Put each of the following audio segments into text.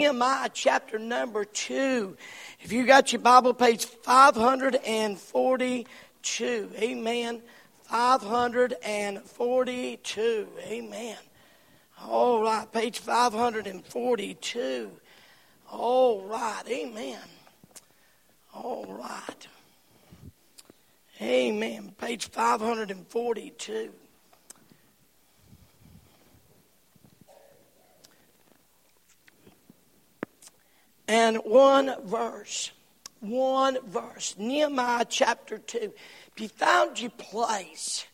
Nehemiah chapter number 2. If you got your Bible, page 542. Amen. 542. Amen. All right, page 542. All right, amen. All right. Amen. Page 542. And one verse. One verse. Nehemiah chapter 2. If you found your place,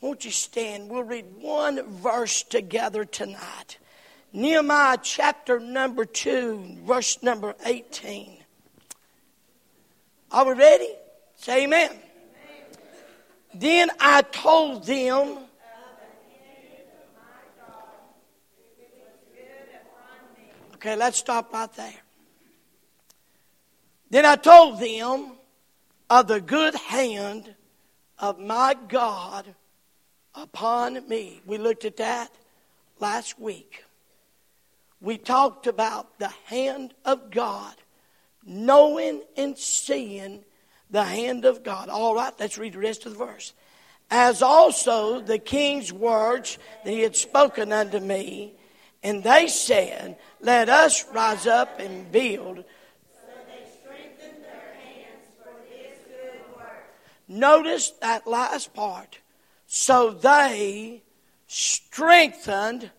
won't you stand? We'll read one verse together tonight. Nehemiah chapter number 2, verse number 18. Are we ready? Say amen. amen. Then I told them. Okay, let's stop right there. Then I told them of the good hand of my God upon me. We looked at that last week. We talked about the hand of God, knowing and seeing the hand of God. All right, let's read the rest of the verse. As also the king's words that he had spoken unto me, and they said, Let us rise up and build Notice that last part. So they strengthened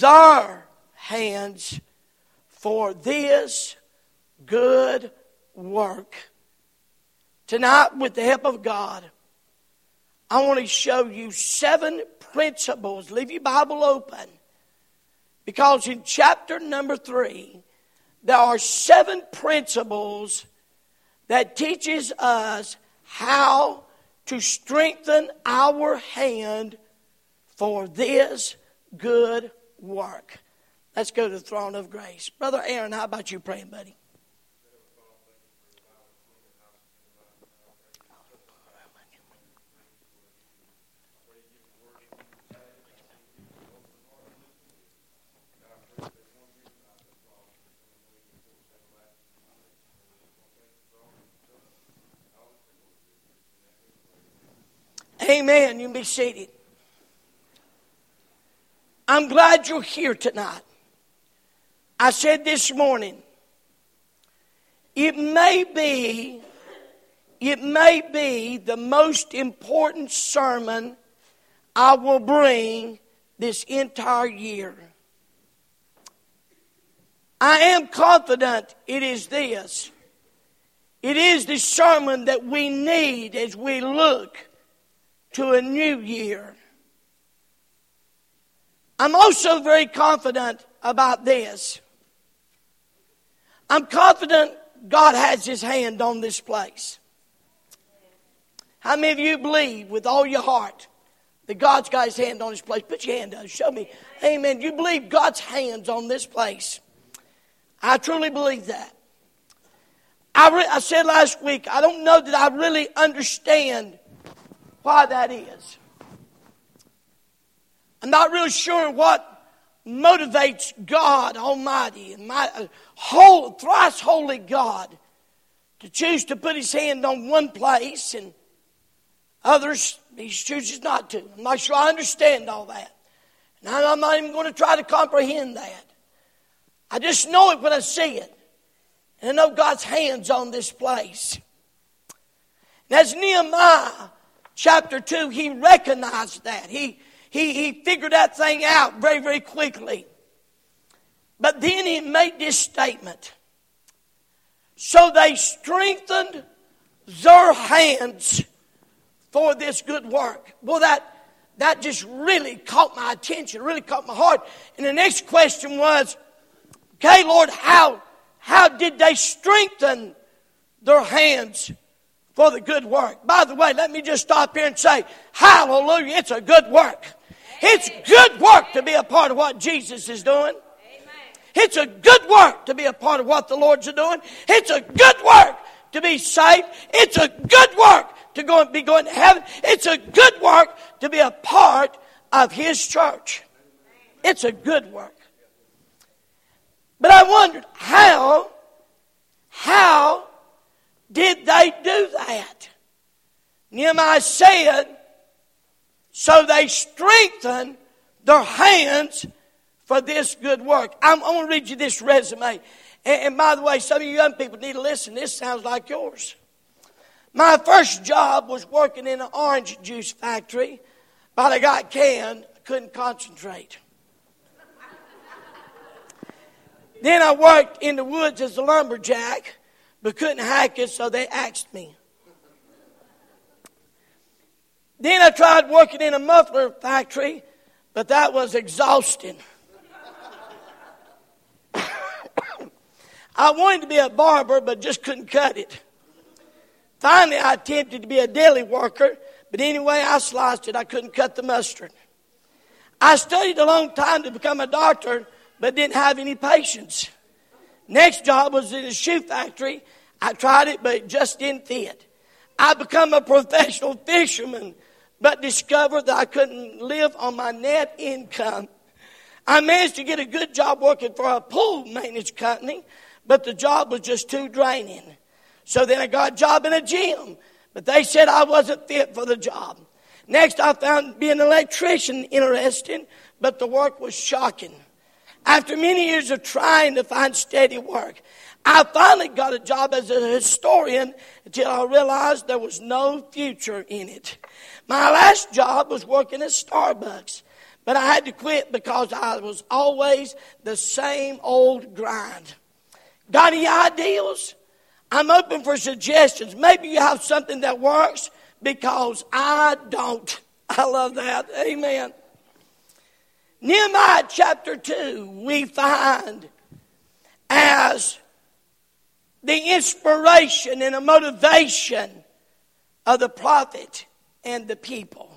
their hands for this good work. Tonight, with the help of God, I want to show you seven principles. Leave your Bible open. Because in chapter number three, there are seven principles that teaches us how to strengthen our hand for this good work. Let's go to the throne of grace. Brother Aaron, how about you praying, buddy? Amen. You can be seated. I'm glad you're here tonight. I said this morning, it may be, it may be the most important sermon I will bring this entire year. I am confident it is this. It is the sermon that we need as we look to a new year. I'm also very confident about this. I'm confident God has His hand on this place. How many of you believe with all your heart that God's got His hand on this place? Put your hand up. Show me. Amen. You believe God's hands on this place. I truly believe that. I, re- I said last week, I don't know that I really understand why that is. I'm not really sure what motivates God Almighty and my uh, whole, thrice holy God to choose to put his hand on one place and others he chooses not to. I'm not sure I understand all that. And I'm not even going to try to comprehend that. I just know it when I see it. And I know God's hands on this place. And as Nehemiah chapter 2, he recognized that. He, he, he figured that thing out very, very quickly. But then he made this statement. So they strengthened their hands for this good work. Well, that, that just really caught my attention, really caught my heart. And the next question was, okay, Lord, how, how did they strengthen their hands for the good work. By the way, let me just stop here and say, hallelujah, it's a good work. It's good work to be a part of what Jesus is doing. It's a good work to be a part of what the Lord's doing. It's a good work to be saved. It's a good work to go and be going to heaven. It's a good work to be a part of His church. It's a good work. But I wondered, how, how did they do that? Nehemiah said, so they strengthened their hands for this good work. I'm, I'm going to read you this resume. And, and by the way, some of you young people need to listen. This sounds like yours. My first job was working in an orange juice factory, but I got canned, couldn't concentrate. then I worked in the woods as a lumberjack, but couldn't hack it, so they axed me. Then I tried working in a muffler factory, but that was exhausting. I wanted to be a barber, but just couldn't cut it. Finally, I attempted to be a deli worker, but anyway, I sliced it. I couldn't cut the mustard. I studied a long time to become a doctor, but didn't have any patience. Next job was in a shoe factory. I tried it, but it just didn't fit. I become a professional fisherman, but discovered that I couldn't live on my net income. I managed to get a good job working for a pool maintenance company, but the job was just too draining. So then I got a job in a gym, but they said I wasn't fit for the job. Next, I found being an electrician interesting, but the work was shocking. After many years of trying to find steady work, I finally got a job as a historian until I realized there was no future in it. My last job was working at Starbucks, but I had to quit because I was always the same old grind. Got any ideas? I'm open for suggestions. Maybe you have something that works because I don't. I love that. Amen. Nehemiah chapter 2, we find as the inspiration and a motivation of the prophet and the people.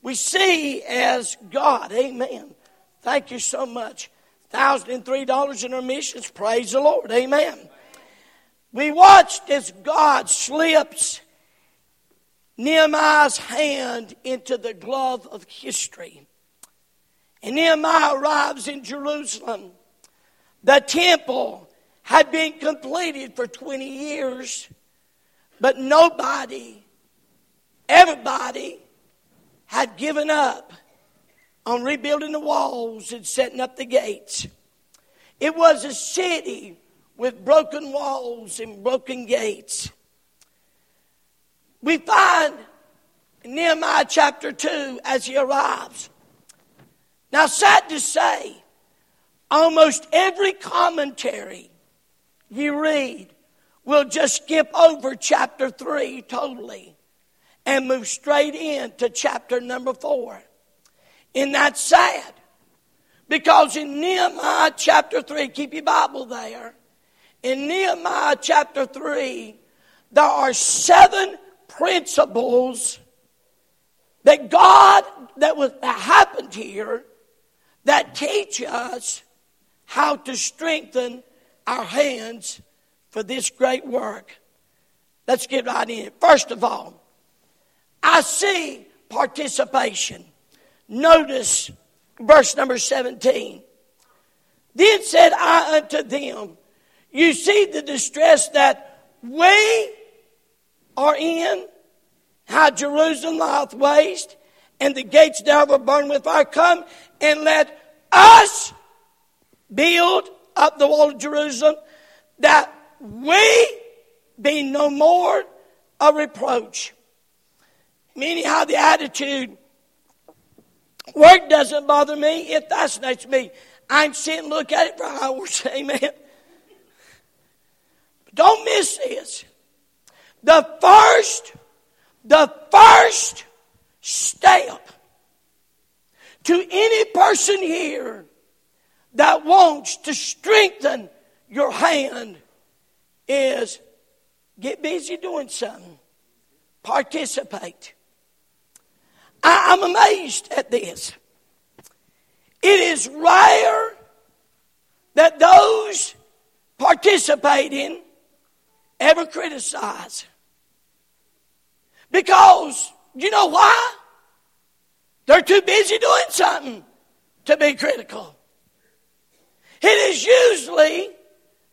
We see as God, amen. Thank you so much. $1,003 in our missions. Praise the Lord. Amen. We watched as God slips Nehemiah's hand into the glove of history. And Nehemiah arrives in Jerusalem. The temple had been completed for 20 years, but nobody, everybody, had given up on rebuilding the walls and setting up the gates. It was a city with broken walls and broken gates. We find in Nehemiah chapter 2 as he arrives. Now, sad to say, almost every commentary you read will just skip over chapter 3 totally and move straight into chapter number 4. And that's sad. Because in Nehemiah chapter 3, keep your Bible there in Nehemiah chapter 3, there are seven principles that God, that, was, that happened here, that teach us how to strengthen our hands for this great work. Let's get right in. First of all, I see participation. Notice verse number 17. Then said I unto them, you see the distress that we are in, how Jerusalem lieth waste, and the gates thereof are burned with fire. Come and let us build up the wall of Jerusalem, that we be no more a reproach. Meaning how the attitude, work doesn't bother me, it fascinates me. I'm sitting look at it for hours, amen. Don't miss this. The first, the first step to any person here that wants to strengthen your hand is get busy doing something. Participate. I, am amazed at this. It is rare that those participating ever criticize. Because, you know why? They're too busy doing something to be critical. It is usually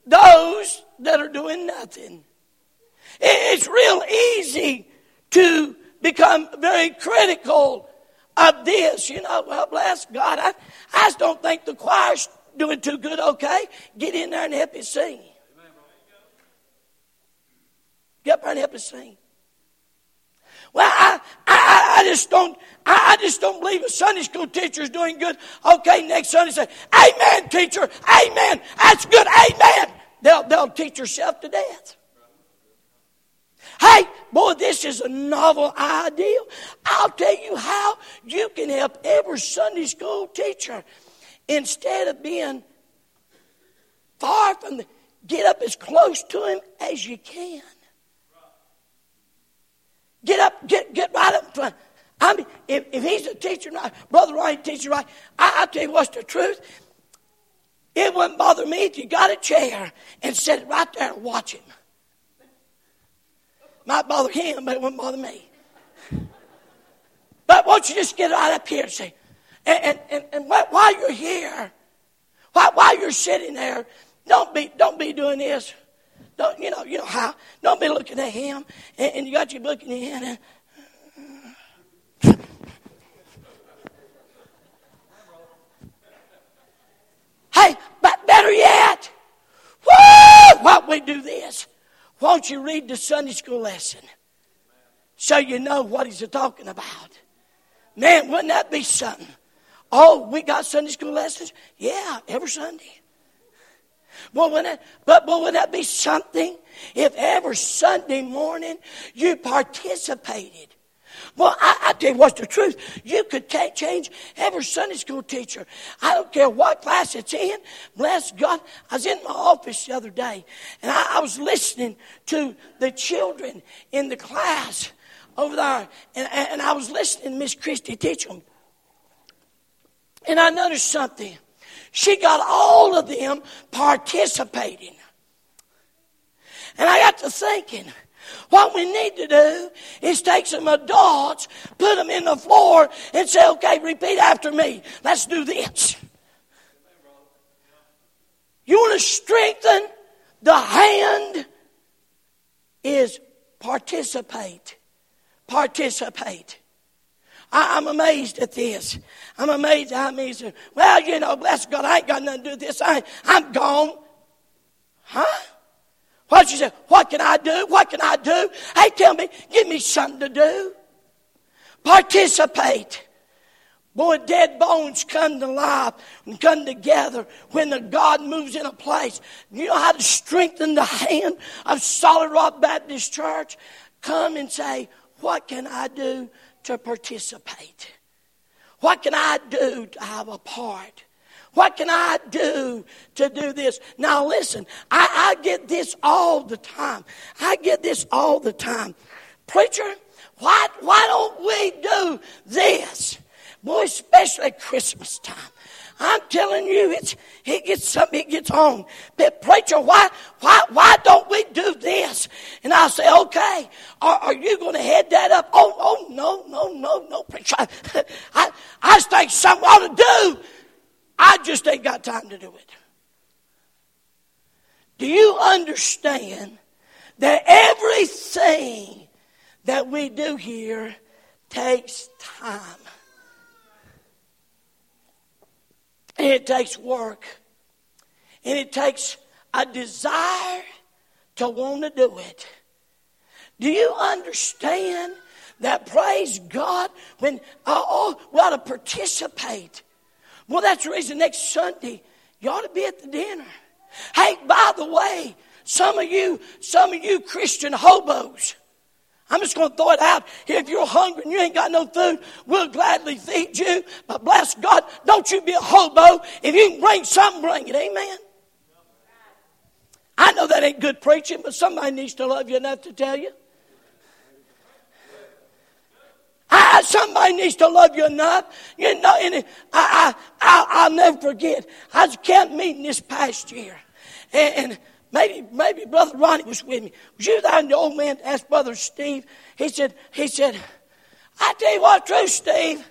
those that are doing nothing. It's real easy to become very critical of this. You know, well, bless God. I, I just don't think the choir's doing too good, okay? Get in there and help it sing. Get up there and help us sing. Well, I, I, I just don't, I, I just don't believe a Sunday school teacher is doing good. Okay, next Sunday say, Amen, teacher, Amen. That's good, Amen. They'll, they'll teach yourself to death. Hey, boy, this is a novel idea. I'll tell you how you can help every Sunday school teacher instead of being far from the, get up as close to him as you can. Get up, get, get right up front. I mean, if, if he's a teacher, right, Brother Ryan teacher, right, I, I'll tell you what's the truth. It wouldn't bother me if you got a chair and set it right there and watch him. Might bother him, but it wouldn't bother me. But won't you just get right up here and say, and, and, and while you're here, while, while you're sitting there, don't be, don't be doing this. Don't, you know, you know how. Don't be looking at him, and, and you got your book in your hand. And, hey, but better yet, woo, why we do this? Won't you read the Sunday school lesson so you know what he's talking about? Man, wouldn't that be something? Oh, we got Sunday school lessons? Yeah, every Sunday. Well, wouldn't that, but, but wouldn't that be something if every Sunday morning you participated? Well, I, I tell you what's the truth. You could take, change every Sunday school teacher. I don't care what class it's in. Bless God. I was in my office the other day, and I, I was listening to the children in the class over there, and, and I was listening to Miss Christie teach them. And I noticed something. She got all of them participating. And I got to thinking, what we need to do is take some adults, put them in the floor, and say, okay, repeat after me. Let's do this. You want to strengthen the hand is participate. Participate. I, am amazed at this. I'm amazed I'm amazed. Well, you know, bless God, I ain't got nothing to do with this. I, I'm gone. Huh? What you say? What can I do? What can I do? Hey, tell me, give me something to do. Participate. Boy, dead bones come to life and come together when the God moves in a place. You know how to strengthen the hand of Solid Rock Baptist Church? Come and say, What can I do to participate? What can I do to have a part? What can I do to do this? Now, listen, I, I get this all the time. I get this all the time. Preacher, why, why don't we do this? Boy, especially Christmas time. I'm telling you, it's, it gets something, it gets on. But preacher, why, why, why don't we do this? And I say, okay, are, are you going to head that up? Oh, oh, no, no, no, no, preacher. I, I just think something ought to do. I just ain't got time to do it. Do you understand that everything that we do here takes time? And it takes work. And it takes a desire to want to do it. Do you understand that, praise God, when, uh, oh, we ought to participate? Well, that's the reason next Sunday you ought to be at the dinner. Hey, by the way, some of you, some of you Christian hobos, I'm just going to throw it out. If you're hungry and you ain't got no food, we'll gladly feed you. But bless God, don't you be a hobo. If you can bring something, bring it. Amen. I know that ain't good preaching, but somebody needs to love you enough to tell you. I, somebody needs to love you enough. You know, and I, I, I, I'll never forget. I was camp meeting this past year, and, and Maybe, maybe Brother Ronnie was with me. Was you there? And the old man asked Brother Steve. He said, he said, I tell you what, true, Steve.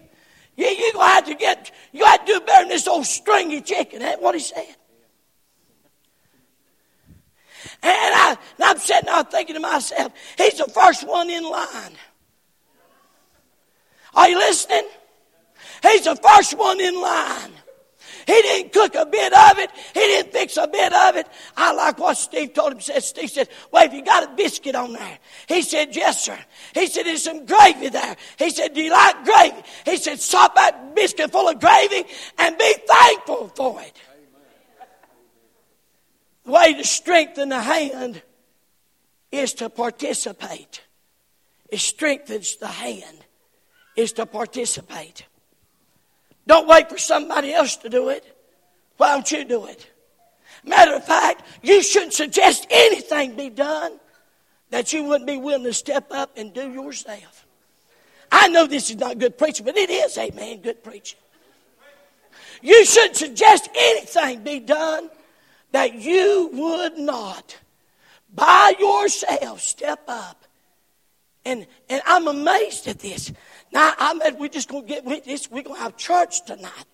You, you gonna have to get, you have to do better than this old stringy chicken. That's what he said. And, I, and I'm sitting there thinking to myself, he's the first one in line. Are you listening? He's the first one in line. He didn't cook a bit of it. He didn't fix a bit of it. I like what Steve told him. Said Steve said, "Well, if you got a biscuit on there?" He said, "Yes, sir." He said, "There's some gravy there." He said, "Do you like gravy?" He said, "Sop that biscuit full of gravy and be thankful for it." The way to strengthen the hand is to participate. It strengthens the hand is to participate. Don't wait for somebody else to do it. Why don't you do it? Matter of fact, you shouldn't suggest anything be done that you wouldn't be willing to step up and do yourself. I know this is not good preaching, but it is, amen, good preaching. You shouldn't suggest anything be done that you would not, by yourself, step up. And, and I'm amazed at this. Now, I mean, we're just going to get with this. We're going to have church tonight.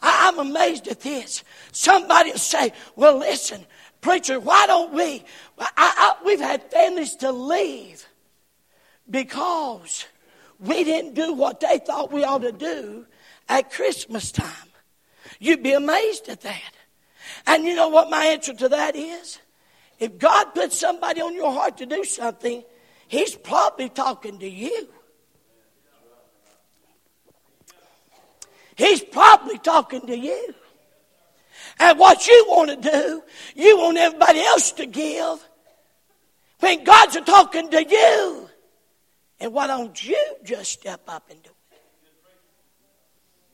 I, am amazed at this. Somebody will say, well, listen, preacher, why don't we? I, I, we've had families to leave because we didn't do what they thought we ought to do at Christmas time. You'd be amazed at that. And you know what my answer to that is? If God puts somebody on your heart to do something, He's probably talking to you. He's probably talking to you. And what you want to do, you want everybody else to give. When God's talking to you. And why don't you just step up and do it?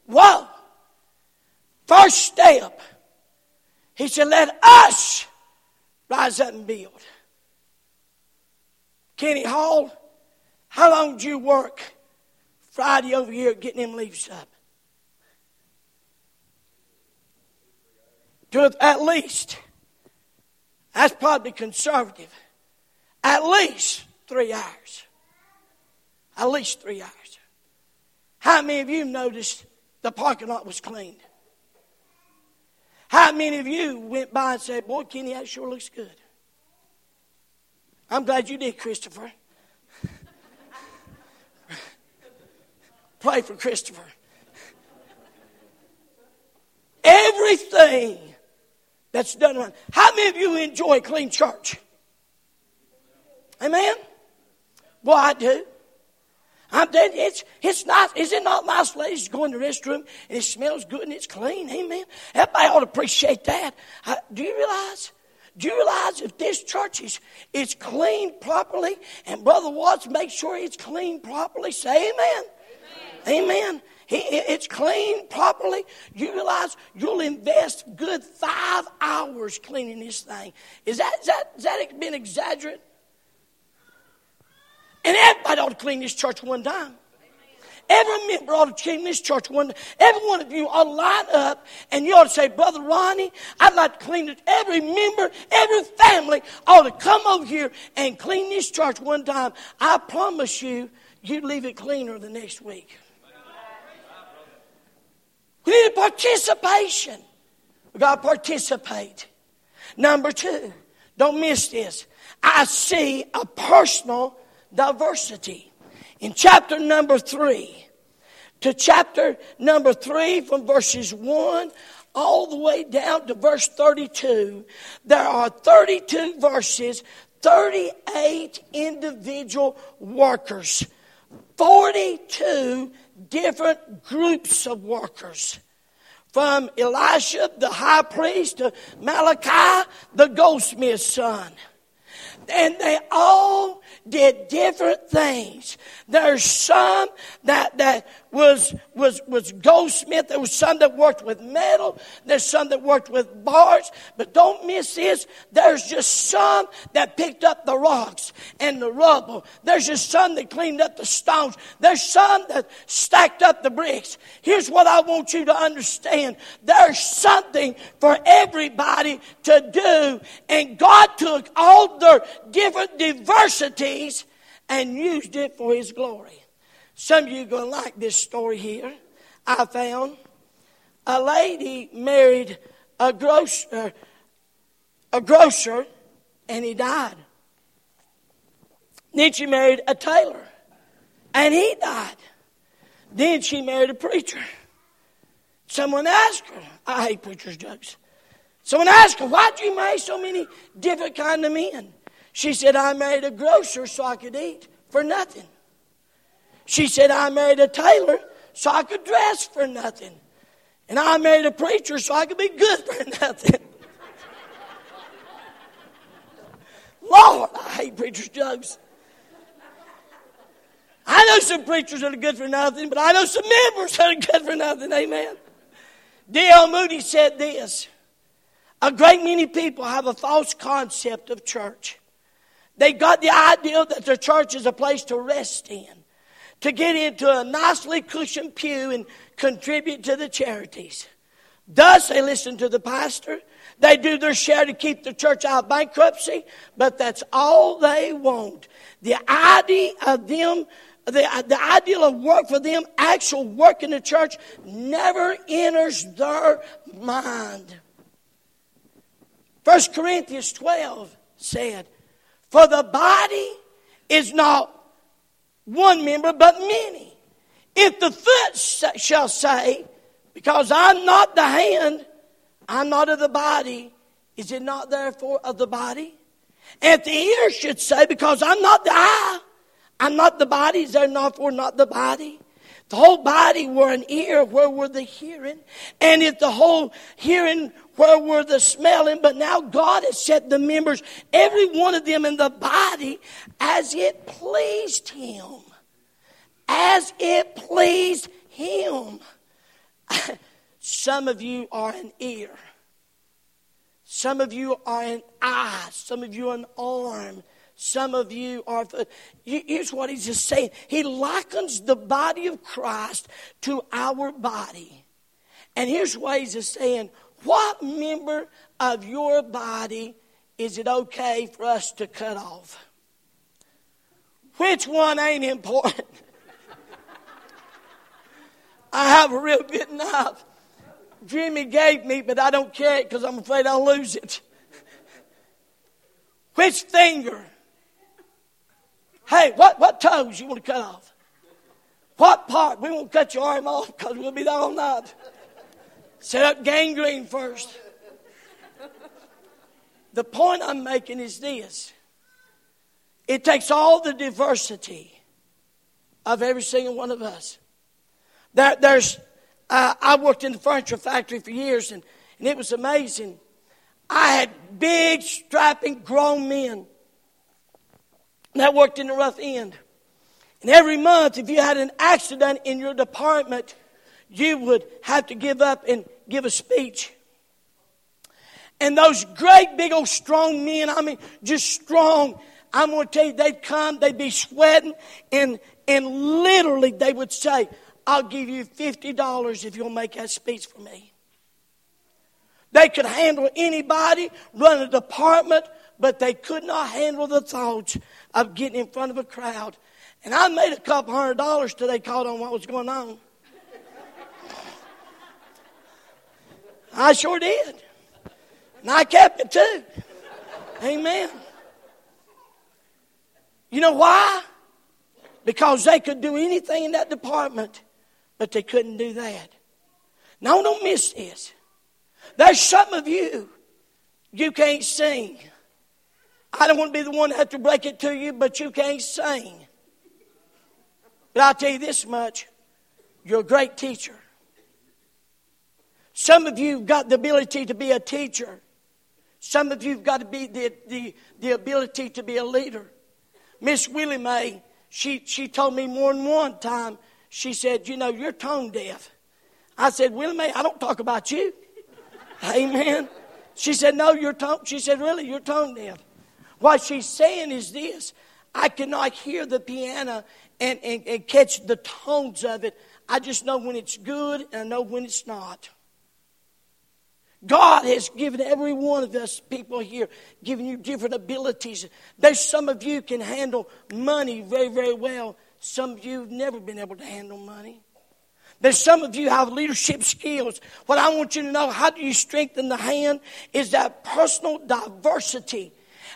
Whoa. First step. He said, let us rise up and build. Kenny Hall, how long did you work Friday over here getting them leaves up? To at least, that's probably conservative, at least three hours. At least three hours. How many of you noticed the parking lot was cleaned? How many of you went by and said, Boy, Kenny, that sure looks good? I'm glad you did, Christopher. Pray for Christopher. Everything that's done right. How many of you enjoy clean church? Amen? Well, I do. I'm dead. It's, it's nice. Is it not nice, ladies, go in the restroom and it smells good and it's clean? Amen. Everybody ought to appreciate that. I, do you realize? Do you realize if this church is, is cleaned properly and Brother Watts makes sure it's cleaned properly, say amen. Amen. amen it's clean properly, you realize you'll invest good five hours cleaning this thing. Is that, is that, is that been exaggerated? And everybody ought to clean this church one time. Every member ought to clean this church one. Every one of you ought to line up and you ought to say, Brother Ronnie, I'd like to clean it. Every member, every family ought to come over here and clean this church one time. I promise you, you leave it cleaner the next week. We need participation. We got to participate. Number two, don't miss this. I see a personal diversity. In chapter number three, to chapter number three, from verses one all the way down to verse 32, there are 32 verses, 38 individual workers, 42 different groups of workers. From Elisha, the high priest, to Malachi, the goldsmith's son. And they all did different things. There's some that, that was, was, was goldsmith. There was some that worked with metal. There's some that worked with bars. But don't miss this. There's just some that picked up the rocks and the rubble. There's just some that cleaned up the stones. There's some that stacked up the bricks. Here's what I want you to understand. There's something for everybody to do. And God took all their different diversities and used it for His glory. Some of you are going to like this story here. I found a lady married a grocer, a grocer, and he died. Then she married a tailor, and he died. Then she married a preacher. Someone asked her, I hate preachers' jokes. Someone asked her, Why'd you marry so many different kind of men? She said, I married a grocer so I could eat for nothing. She said, I married a tailor so I could dress for nothing. And I married a preacher so I could be good for nothing. Lord, I hate preachers' jokes. I know some preachers that are good for nothing, but I know some members that are good for nothing. Amen. D.L. Moody said this A great many people have a false concept of church. They got the idea that the church is a place to rest in, to get into a nicely cushioned pew and contribute to the charities. Thus, they listen to the pastor. They do their share to keep the church out of bankruptcy, but that's all they want. The idea of them, the, the ideal of work for them, actual work in the church, never enters their mind. 1 Corinthians 12 said, For the body is not one member, but many. If the foot shall say, Because I'm not the hand, I'm not of the body, is it not therefore of the body? And if the ear should say, Because I'm not the eye, I'm not the body, is there not for not the body? The whole body were an ear, where were the hearing? And if the whole hearing, where were the smelling? But now God has set the members, every one of them in the body, as it pleased Him. As it pleased Him. Some of you are an ear. Some of you are an eye. Some of you are an arm. Some of you are. Here's what he's just saying. He likens the body of Christ to our body. And here's what he's just saying. What member of your body is it okay for us to cut off? Which one ain't important? I have a real good knife. Jimmy gave me, but I don't it because I'm afraid I'll lose it. Which finger Hey, what, what toes you want to cut off? What part? We won't cut your arm off because we'll be there all night. Set up gangrene first. The point I'm making is this it takes all the diversity of every single one of us. There, there's, uh, I worked in the furniture factory for years, and, and it was amazing. I had big, strapping, grown men that worked in the rough end. And every month, if you had an accident in your department, you would have to give up and give a speech. And those great, big old strong men, I mean, just strong, I'm going to tell you, they'd come, they'd be sweating, and, and literally they would say, I'll give you $50 if you'll make that speech for me. They could handle anybody, run a department, but they could not handle the thoughts of getting in front of a crowd. And I made a couple hundred dollars till they caught on what was going on. I sure did. And I kept it too. Amen. You know why? Because they could do anything in that department, but they couldn't do that. Now, don't miss this. There's some of you, you can't sing. I don't want to be the one to have to break it to you, but you can't sing. But I'll tell you this much you're a great teacher. Some of you have got the ability to be a teacher. Some of you have got to be the, the, the ability to be a leader. Miss Willie Mae, she, she told me more than one time, she said, You know, you're tone deaf. I said, Willie Mae, I don't talk about you. Amen. She said, No, you're tone. She said, Really, you're tone deaf. What she's saying is this I cannot hear the piano and, and, and catch the tones of it. I just know when it's good and I know when it's not. God has given every one of us people here, given you different abilities. There's some of you can handle money very, very well. Some of you have never been able to handle money. There's some of you have leadership skills. What I want you to know, how do you strengthen the hand, is that personal diversity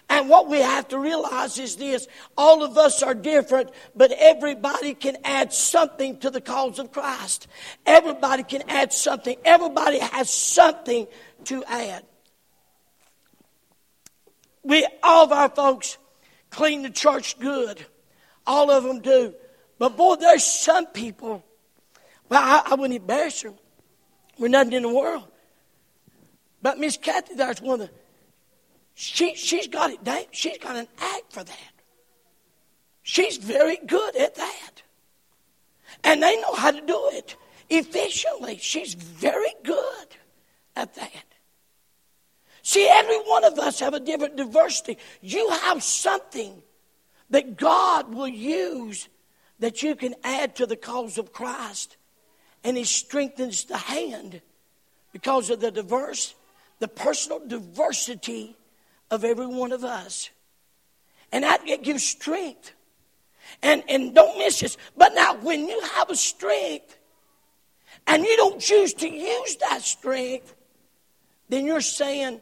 And what we have to realize is this all of us are different, but everybody can add something to the cause of Christ. Everybody can add something. Everybody has something to add. We, all of our folks clean the church good. All of them do. But boy, there's some people, well, I, I wouldn't embarrass them. We're nothing in the world. But Miss Kathy, there's one of the, she, she's got it down. She's got an act for that. She's very good at that. And they know how to do it efficiently. She's very good at that. See, every one of us have a different diversity. You have something that God will use that you can add to the cause of Christ. And He strengthens the hand because of the diverse, the personal diversity of every one of us. And that it gives strength. And, and don't miss this. But now, when you have a strength and you don't choose to use that strength, then you're saying,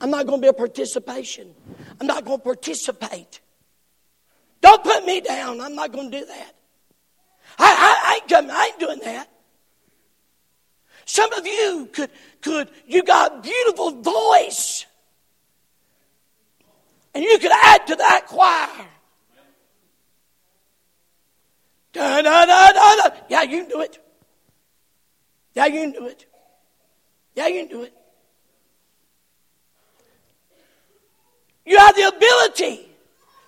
I'm not going to be a participation. I'm not going to participate. Don't put me down. I'm not going to do that. I, I, I, ain't I ain't doing that. Some of you could, could, you got a beautiful voice. And you could add to that choir. Da, da, da, da, da. Yeah, you can do it. Yeah, you can do it. Yeah, you can do it. You have the ability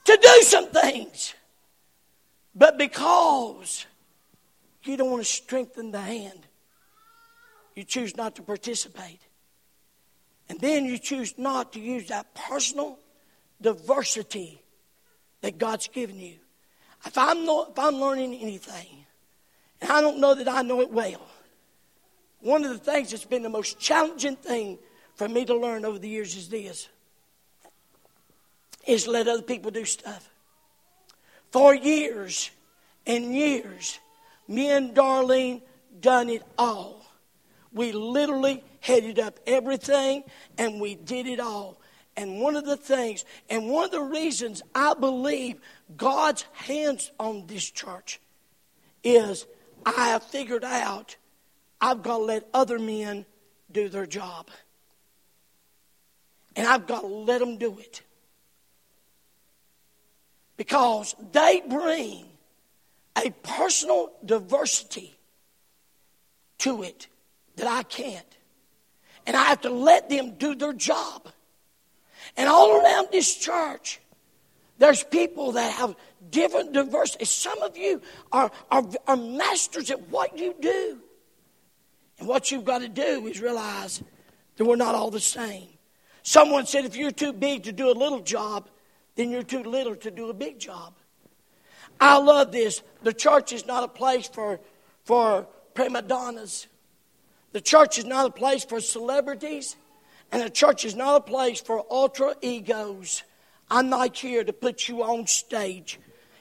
to do some things. But because you don't want to strengthen the hand, you choose not to participate. And then you choose not to use that personal diversity that God's given you. If I'm, if I'm learning anything, and I don't know that I know it well, one of the things that's been the most challenging thing for me to learn over the years is this is let other people do stuff. For years and years, me and Darlene done it all. We literally headed up everything and we did it all. And one of the things, and one of the reasons I believe God's hands on this church is I have figured out I've got to let other men do their job. And I've got to let them do it. Because they bring a personal diversity to it that I can't. And I have to let them do their job. And all around this church, there's people that have different diversity. Some of you are, are, are masters at what you do. And what you've got to do is realize that we're not all the same. Someone said if you're too big to do a little job, then you're too little to do a big job. I love this. The church is not a place for, for prima donnas. The church is not a place for celebrities. And the church is not a place for ultra egos. I'm not here to put you on stage.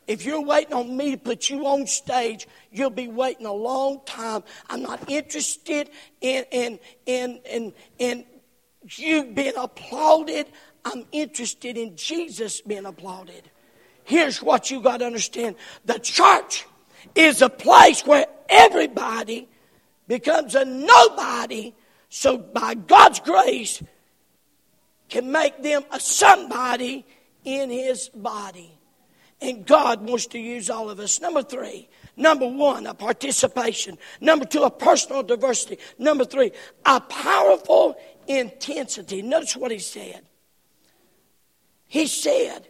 If you're waiting on me to put you on stage, you'll be waiting a long time. I'm not interested in, in, in, in, in you being applauded. I'm interested in Jesus being applauded. Here's what you got to understand the church is a place where everybody becomes a nobody so by God's grace can make them a somebody in his body. And God wants to use all of us. Number three, number one, a participation. Number two, a personal diversity. Number three, a powerful intensity. Notice what he said. He said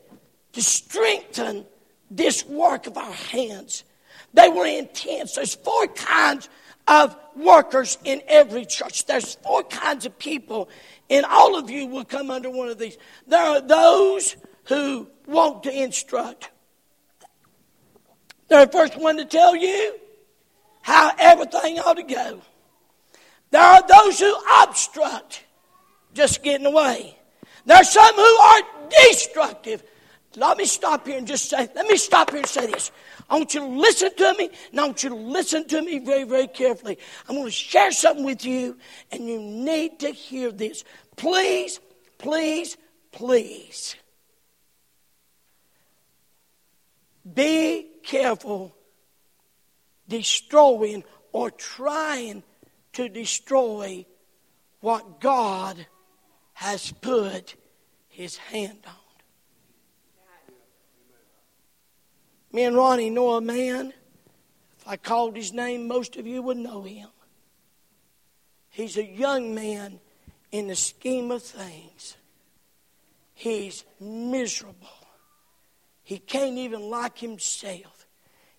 to strengthen this work of our hands. They were intense. There's four kinds of workers in every church. There's four kinds of people, and all of you will come under one of these. There are those who want to instruct. They're the first one to tell you how everything ought to go. There are those who obstruct, just getting away. There are some who are destructive. Let me stop here and just say, let me stop here and say this. I want you to listen to me, and I want you to listen to me very, very carefully. I'm going to share something with you, and you need to hear this. Please, please, please be careful destroying or trying to destroy what God has put his hand on. Me and Ronnie know a man. If I called his name, most of you would know him. He's a young man in the scheme of things. He's miserable. He can't even like himself.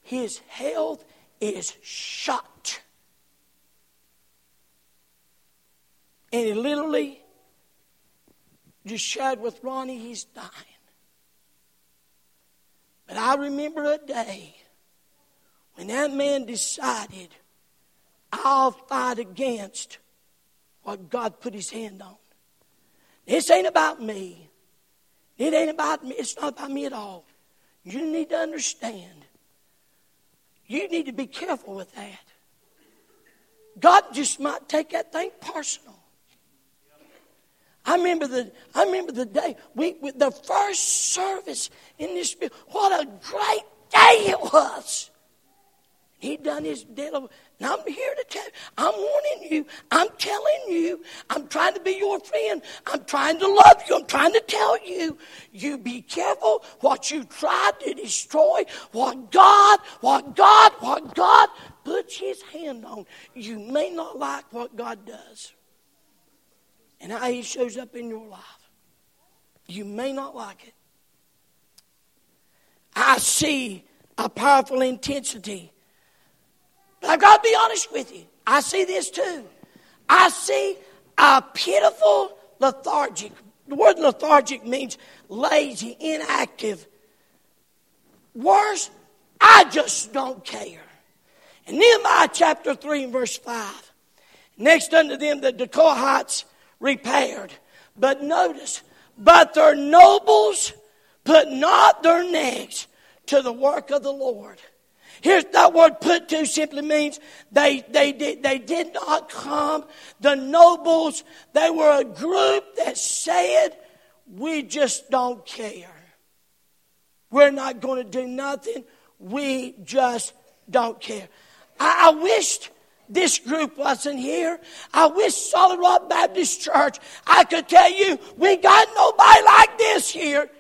His health is shot. And he literally just shared with Ronnie he's dying. But I remember a day when that man decided, I'll fight against what God put his hand on. This ain't about me. It ain't about me. It's not about me at all. You need to understand. You need to be careful with that. God just might take that thing personal. I remember the I remember the day we the first service in this building. what a great day it was. He done his deal. Now I'm here to tell you, I'm warning you, I'm telling you, I'm trying to be your friend, I'm trying to love you, I'm trying to tell you, you be careful what you try to destroy, what God, what God, what God puts his hand on. You may not like what God does and how He shows up in your life. You may not like it. I see a powerful intensity. But I've got to be honest with you. I see this too. I see a pitiful lethargic. The word lethargic means lazy, inactive. Worse, I just don't care. In Nehemiah chapter 3 and verse 5, next unto them the Tekoites repaired. But notice, but their nobles put not their necks to the work of the Lord. Here's that word put to simply means they, they, did, they did not come. The nobles, they were a group that said, we just don't care. We're not going to do nothing. We just don't care. I, I wished this group wasn't here. I wish Solid Rock Baptist Church, I could tell you, we got nobody like this here.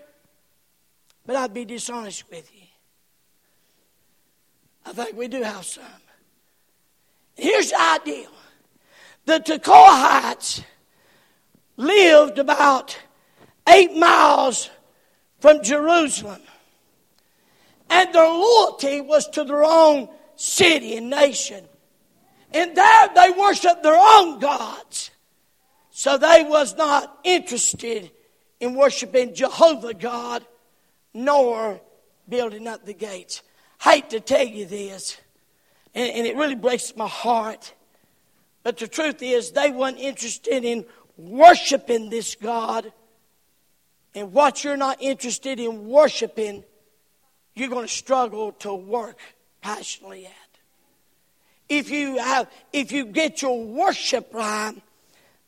But I'd be dishonest with you. I think we do have some. Here's the idea the Tekoites lived about eight miles from Jerusalem, and their loyalty was to their own city and nation. And there they worshiped their own gods. So they was not interested in worshiping Jehovah God nor building up the gates. Hate to tell you this, and, and it really breaks my heart. But the truth is, they weren't interested in worshiping this God. And what you're not interested in worshiping, you're going to struggle to work passionately at if you have if you get your worship right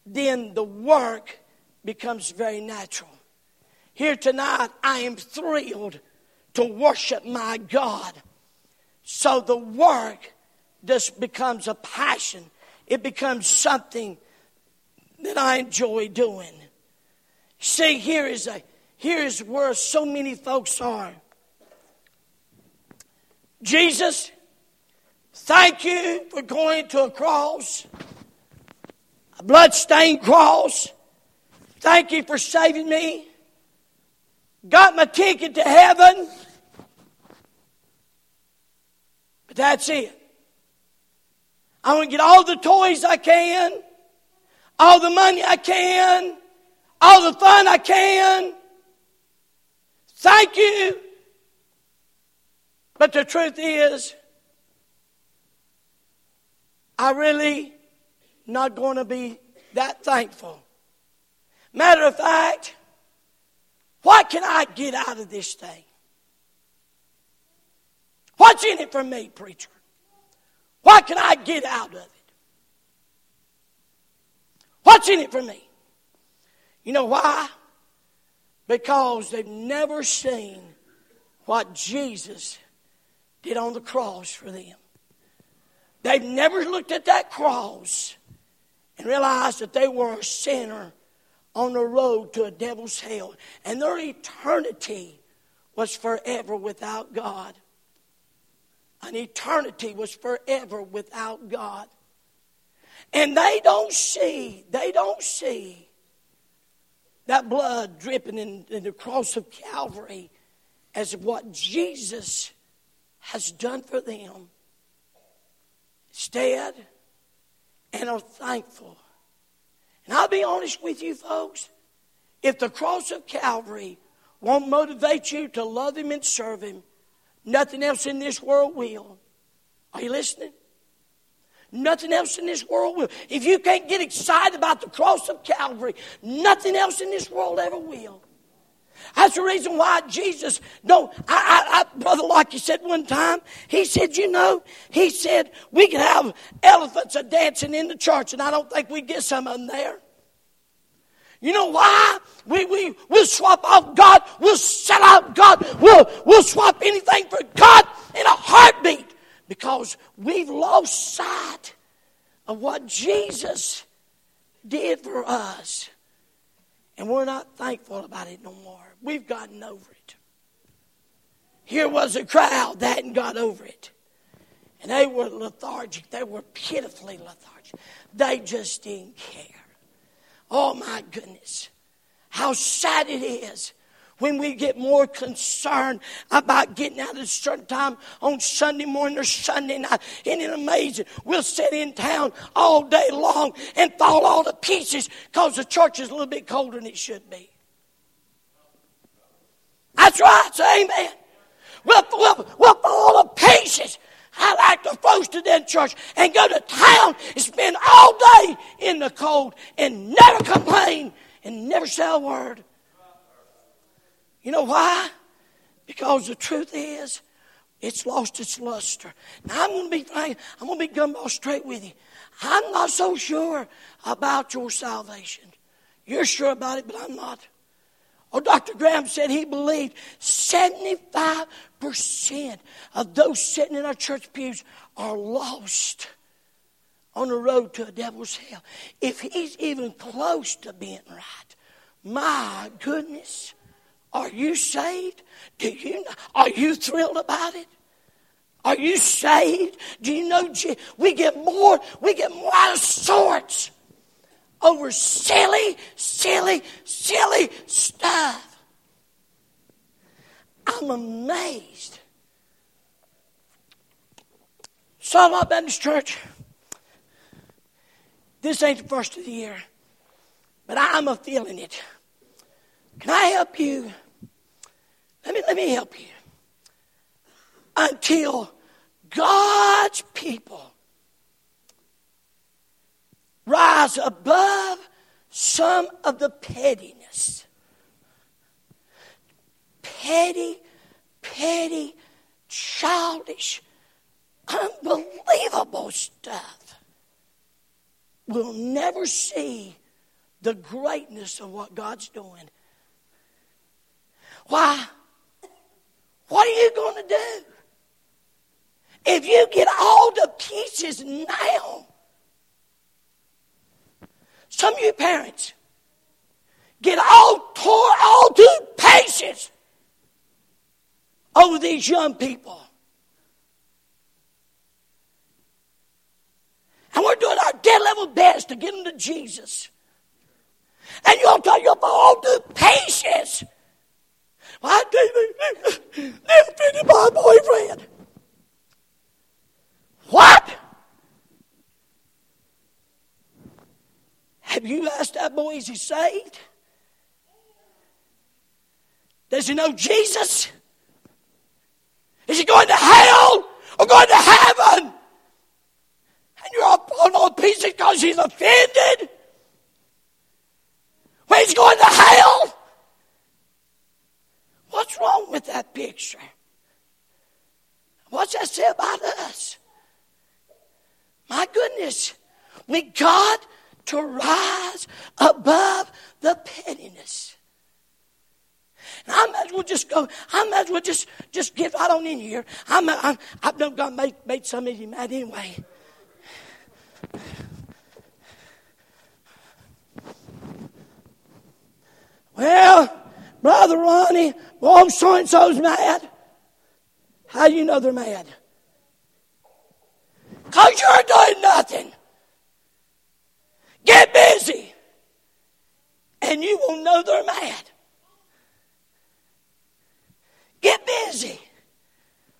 then the work becomes very natural. Here tonight i am thrilled to worship my god. So the work just becomes a passion. It becomes something that i enjoy doing. See here is a here is where so many folks are. Jesus Thank you for going to a cross, a bloodstained cross. Thank you for saving me. Got my ticket to heaven. But that's it. I want to get all the toys I can, all the money I can, all the fun I can. Thank you. But the truth is, I really not going to be that thankful. Matter of fact, what can I get out of this thing? What's in it for me, preacher? What can I get out of it? What's in it for me? You know why? Because they've never seen what Jesus did on the cross for them. They've never looked at that cross and realized that they were a sinner on the road to a devil's hell. And their eternity was forever without God. An eternity was forever without God. And they don't see, they don't see that blood dripping in, in the cross of Calvary as what Jesus has done for them. Instead, and are thankful. And I'll be honest with you, folks. If the cross of Calvary won't motivate you to love Him and serve Him, nothing else in this world will. Are you listening? Nothing else in this world will. If you can't get excited about the cross of Calvary, nothing else in this world ever will. That's the reason why Jesus, no, I, I, I, Brother Lockie said one time, he said, you know, he said, we could have elephants a dancing in the church, and I don't think we'd get some of them there. You know why? We, we, we'll swap off God, we'll sell out God, we'll, we'll swap anything for God in a heartbeat because we've lost sight of what Jesus did for us. And we're not thankful about it no more. We've gotten over it. Here was a crowd that hadn't got over it. And they were lethargic. They were pitifully lethargic. They just didn't care. Oh my goodness. How sad it is when we get more concerned about getting out at a certain time on Sunday morning or Sunday night. Isn't it amazing? We'll sit in town all day long and fall all to pieces because the church is a little bit colder than it should be. That's right. Say amen. We'll, we'll, we'll fall to pieces. I like to roast to that church and go to town and spend all day in the cold and never complain and never say a word. You know why? Because the truth is, it's lost its luster. Now I'm going to be frank, I'm going to be gumball straight with you. I'm not so sure about your salvation. You're sure about it, but I'm not. Oh, Dr. Graham said he believed 75% of those sitting in our church pews are lost on the road to a devil's hell. If he's even close to being right, my goodness, are you saved? Do you are you thrilled about it? Are you saved? Do you know we get more we get more out of sorts over silly, silly, silly stuff. I'm amazed. Saw Baptist Church. This ain't the first of the year, but I'm a feeling it. Can I help you? Let me, let me help you. Until God's people above some of the pettiness. Petty, petty, childish, unbelievable stuff. We'll never see the greatness of what God's doing. Why? What are you going to do? If you get all the pieces now, some of you parents get all tore all to pieces over these young people. And we're doing our dead level best to get them to Jesus. And you'll tell you all to pieces. Why, David, they're offended my boyfriend. What? Have you asked that boy, is he saved? Does he know Jesus? Is he going to hell or going to heaven? And you're all pulling on pieces because he's offended? When he's going to hell? What's wrong with that picture? What's that say about us? My goodness, we got to rise above the pettiness. I might as well just go. I might as well just just get right on in here. I'm, I'm I've done God made made some of you mad anyway. Well, Brother Ronnie, boy, so and so's mad. How do you know they're mad? Because you're doing nothing. Get busy. And you will know they're mad. Get busy.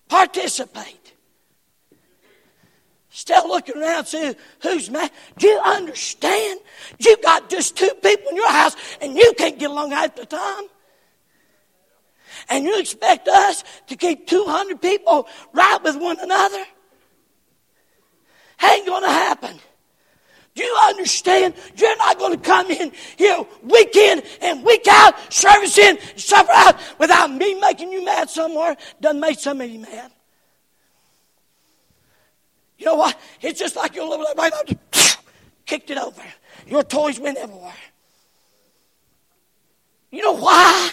Participate. Still looking around, see who's mad. Do you understand? You got just two people in your house and you can't get along half the time. And you expect us to keep 200 people right with one another? Ain't to happen. Do you understand? You're not going to come in here week in and week out, service in, suffer out without me making you mad somewhere. Doesn't make somebody mad. You know what? It's just like your little right kicked it over. Your toys went everywhere. You know why?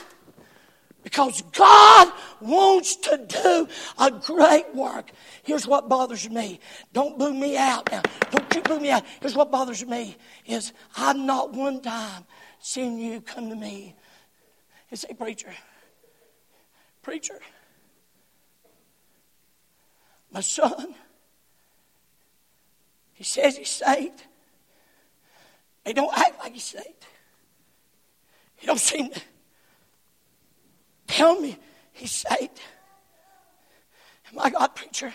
Because God wants to do a great work. Here's what bothers me. Don't boo me out now. Don't you boo me out. Here's what bothers me is I've not one time seen you come to me and say, Preacher, preacher, my son, he says he's saved. He don't act like he's saved. He don't seem to Tell me he's saved. My God, preacher.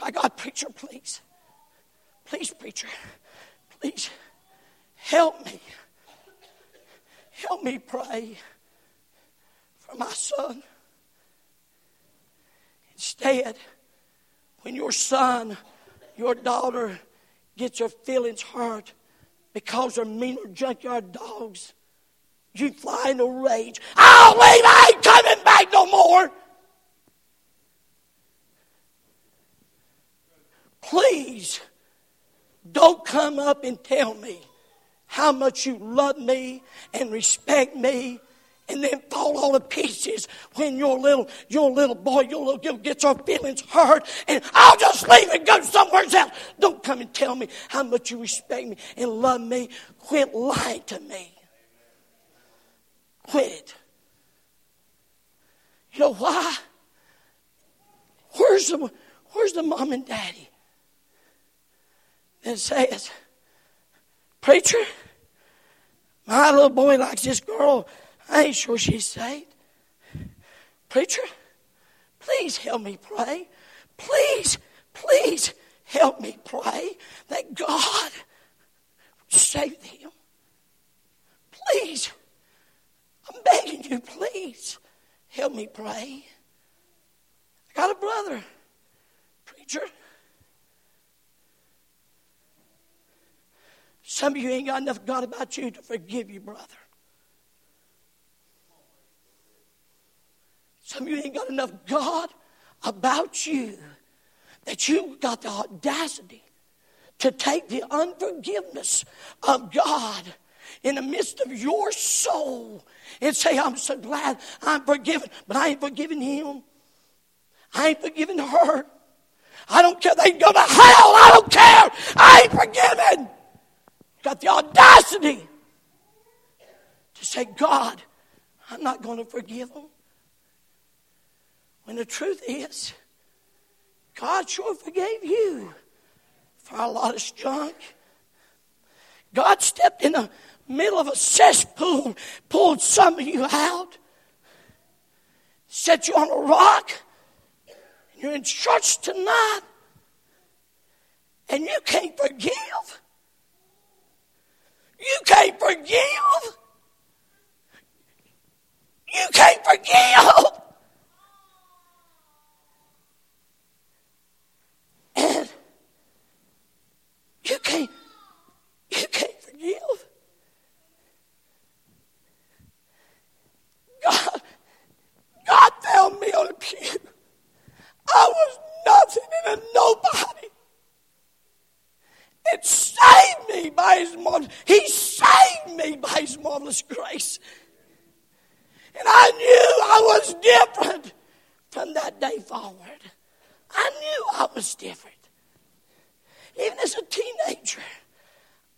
My God, preacher, please. Please, preacher. Please help me. Help me pray for my son. Instead, when your son, your daughter gets your feelings hurt because they're meaner junkyard dogs, you fly in a rage. I'll leave. I ain't coming back no more. Please don't come up and tell me how much you love me and respect me and then fall all to pieces when your little your little boy, your little girl gets her feelings hurt, and I'll just leave and go somewhere else. Don't come and tell me how much you respect me and love me. Quit lying to me. Quit it. You know why? Where's the, where's the mom and daddy that says, Preacher, my little boy likes this girl. I ain't sure she's saved. Preacher, please help me pray. Please, please help me pray that God save him. Please. Begging you, please help me pray. I got a brother, preacher. Some of you ain't got enough God about you to forgive you, brother. Some of you ain't got enough God about you that you got the audacity to take the unforgiveness of God in the midst of your soul and say, I'm so glad I'm forgiven, but I ain't forgiven him. I ain't forgiven her. I don't care. They go to hell. I don't care. I ain't forgiven. Got the audacity to say, God, I'm not going to forgive them. When the truth is, God sure forgave you for a lot of junk. God stepped in a middle of a cesspool, pulled some of you out, set you on a rock, and you're in church tonight, and you can't forgive. You can't forgive. You can't forgive. And you can't, you can't forgive. God, God found me on a pew. I was nothing and a nobody. And saved me by his marvelous, he saved me by his marvelous grace. And I knew I was different from that day forward. I knew I was different. Even as a teenager,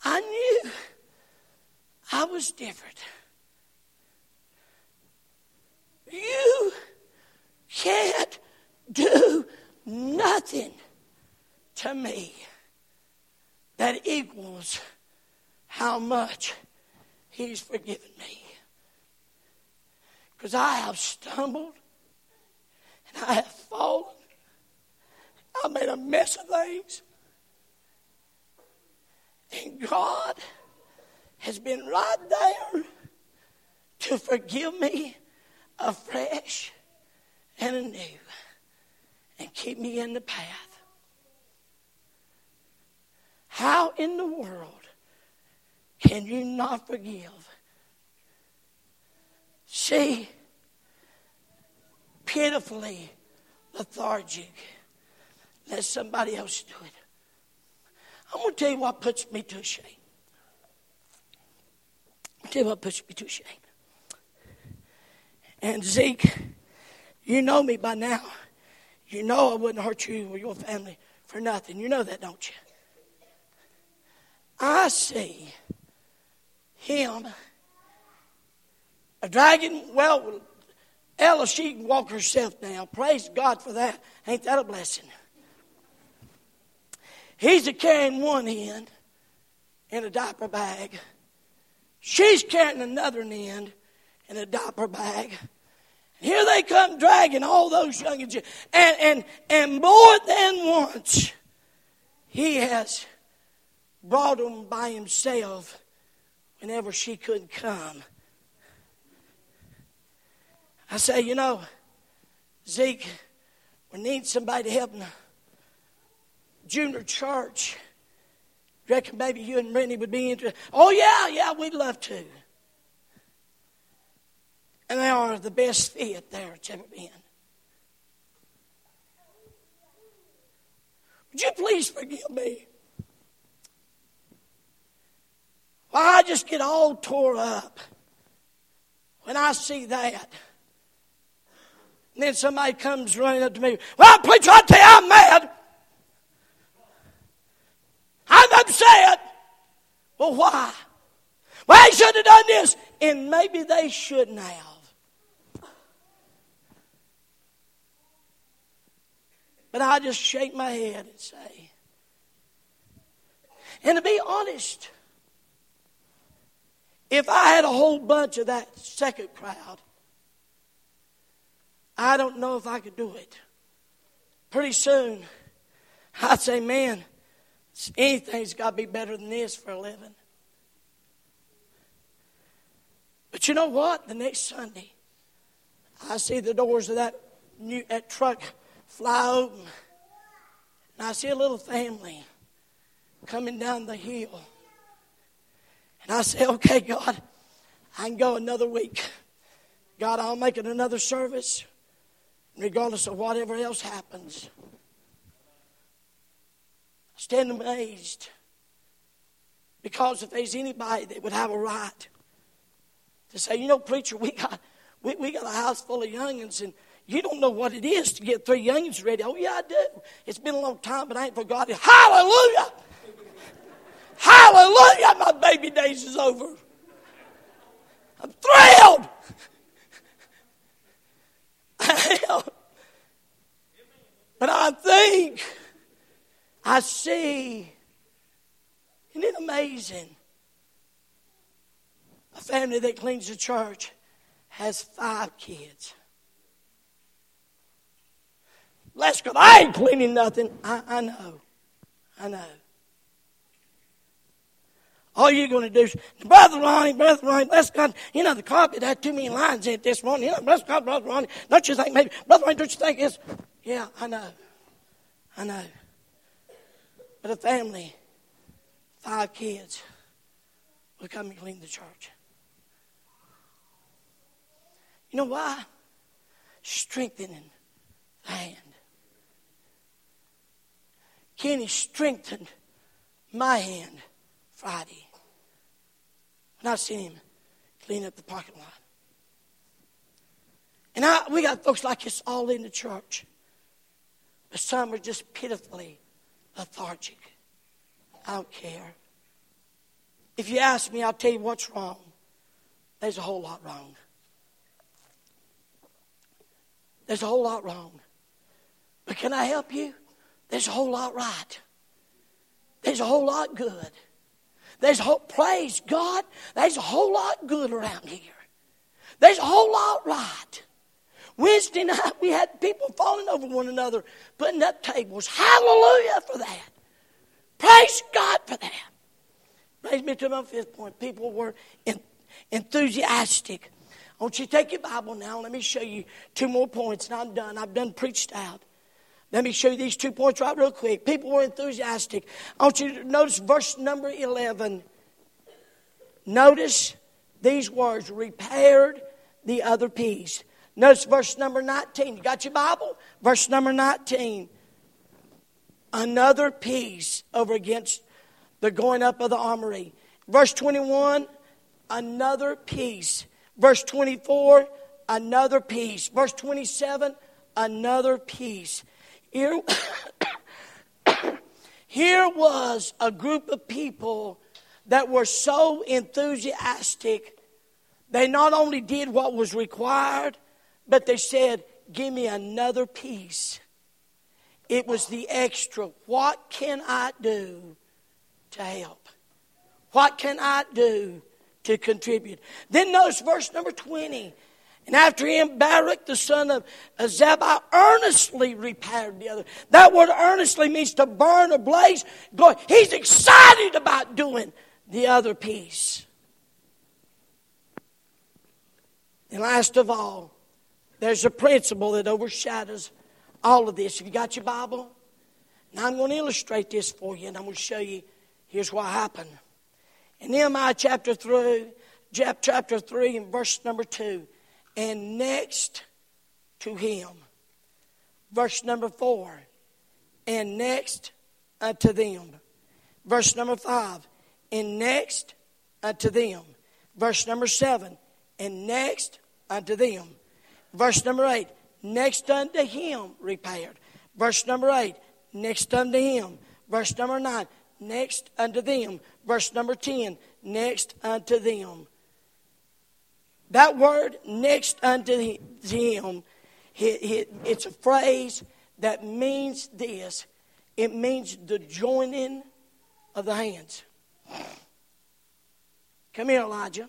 I knew I was different. You can't do nothing to me that equals how much He's forgiven me. Because I have stumbled and I have fallen. I made a mess of things. And God has been right there to forgive me afresh and anew and keep me in the path. How in the world can you not forgive? See, pitifully lethargic. Let somebody else do it. I'm going to tell you what puts me to shame. I'll tell you what puts me to shame. And Zeke, you know me by now. You know I wouldn't hurt you or your family for nothing. You know that, don't you? I see him a dragon. Well, Ella, she can walk herself now. Praise God for that. Ain't that a blessing? He's a carrying one end in a diaper bag. She's carrying another end in a diaper bag. And here they come dragging all those young and and and more than once he has brought them by himself whenever she couldn't come. I say, you know, Zeke, we need somebody to help in the junior church. Reckon maybe you and Brittany would be interested. Oh yeah, yeah, we'd love to. And they are the best fit there it's ever been. Would you please forgive me? Well, I just get all tore up when I see that. And then somebody comes running up to me. Well, preacher, I tell you, I'm mad. I'm upset. Well, why? Well, they should have done this. And maybe they shouldn't have. But I just shake my head and say, and to be honest, if I had a whole bunch of that second crowd, I don't know if I could do it. Pretty soon, I'd say, man, anything's got to be better than this for a living. But you know what? The next Sunday, I see the doors of that new that truck fly open, and I see a little family coming down the hill. And I say, okay, God, I can go another week. God, I'll make it another service, regardless of whatever else happens. I stand amazed. Because if there's anybody that would have a right to say, you know, preacher, we got we, we got a house full of youngins and you don't know what it is to get three youngins ready. Oh, yeah, I do. It's been a long time, but I ain't forgot it. Hallelujah! Hallelujah! My baby days is over. I'm thrilled. I am. But I think, I see, isn't it amazing? A family that cleans the church has five kids. Let's go. I ain't cleaning nothing. I, I know. I know. All you're going to do is, Brother Ronnie, Brother Ronnie, bless God. You know, the carpet had too many lines in it this morning. You know, bless God, Brother Ronnie. Don't you think maybe, Brother Ronnie, don't you think it's, yeah, I know. I know. But a family, five kids, will come and clean the church. You know why? Strengthening the hand. Kenny strengthened my hand Friday. And I seen him clean up the parking lot. And I, we got folks like this all in the church. But some are just pitifully lethargic. I don't care. If you ask me, I'll tell you what's wrong. There's a whole lot wrong. There's a whole lot wrong. But can I help you? There's a whole lot right. There's a whole lot good. There's a whole, praise God, there's a whole lot good around here. There's a whole lot right. Wednesday night, we had people falling over one another, putting up tables. Hallelujah for that. Praise God for that. Brings me to my fifth point. People were enthusiastic. I want you to take your Bible now. Let me show you two more points, and I'm done. I've done preached out. Let me show you these two points right real quick. People were enthusiastic. I want you to notice verse number 11. Notice these words repaired the other piece. Notice verse number 19. You got your Bible? Verse number 19. Another piece over against the going up of the armory. Verse 21, another piece. Verse 24, another piece. Verse 27, another piece. Here, here was a group of people that were so enthusiastic. They not only did what was required, but they said, Give me another piece. It was the extra. What can I do to help? What can I do to contribute? Then notice verse number 20. And after him, Baruch, the son of Zabbai earnestly repaired the other. That word earnestly means to burn or blaze. He's excited about doing the other piece. And last of all, there's a principle that overshadows all of this. Have you got your Bible? Now I'm going to illustrate this for you, and I'm going to show you Here's what happened. In Nehemiah chapter 3, chapter 3 and verse number 2, and next to him, verse number 4, and next unto them. Verse number 5, and next unto them. Verse number 7, and next unto them. Verse number 8, next unto him repaired. Verse number 8, next unto him. Verse number 9, next unto them. Verse number 10, next unto them. That word, next unto them, it's a phrase that means this it means the joining of the hands. Come here, Elijah.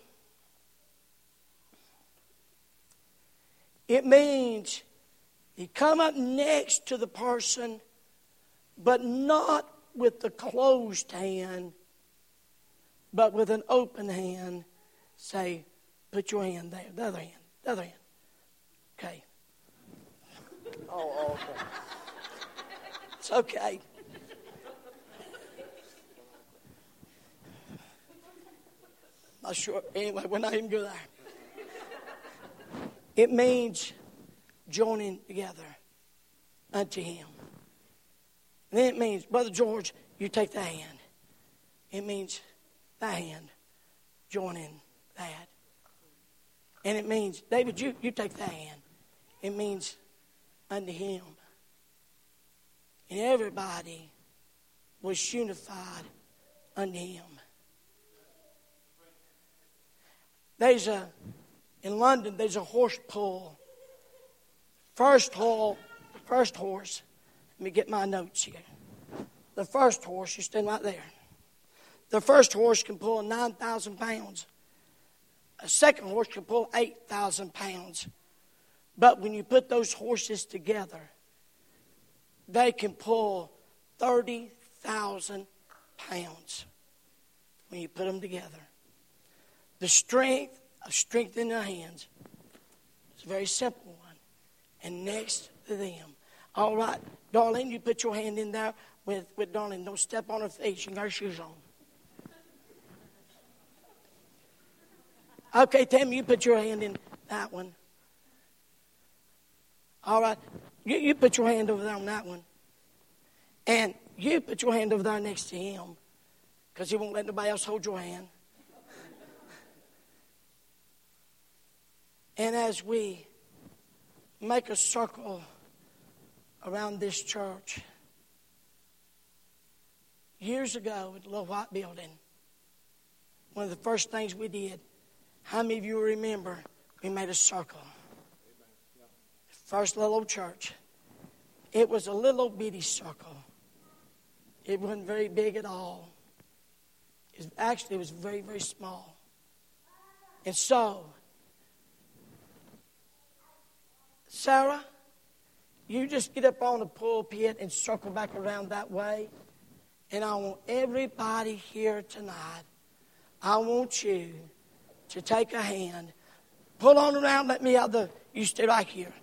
It means you come up next to the person, but not with the closed hand, but with an open hand, say, put your hand there. The other hand. The other hand. Okay. Oh, okay. It's okay. Not sure. Anyway, we're not even going there. It means joining together unto Him. And then it means, Brother George, you take that hand. It means that hand joining that. And it means, David, you, you take that hand. It means unto him. And everybody was unified unto him. There's a, in London, there's a horse pull. First hole, first horse let me get my notes here. The first horse, you stand right there. The first horse can pull 9,000 pounds. A second horse can pull 8,000 pounds. But when you put those horses together, they can pull 30,000 pounds when you put them together. The strength of strength in their hands is a very simple one. And next to them, all right, darling, you put your hand in there with, with darling. Don't step on her face. You got her shoes on. Okay, Tim, you put your hand in that one. All right, you, you put your hand over there on that one. And you put your hand over there next to him because he won't let nobody else hold your hand. And as we make a circle around this church. Years ago at the little white building, one of the first things we did, how many of you remember we made a circle? First little old church. It was a little bitty circle. It wasn't very big at all. It was, actually, it was very, very small. And so, Sarah, you just get up on the pulpit and circle back around that way. And I want everybody here tonight, I want you to take a hand, pull on around, let me out the, you stay right here.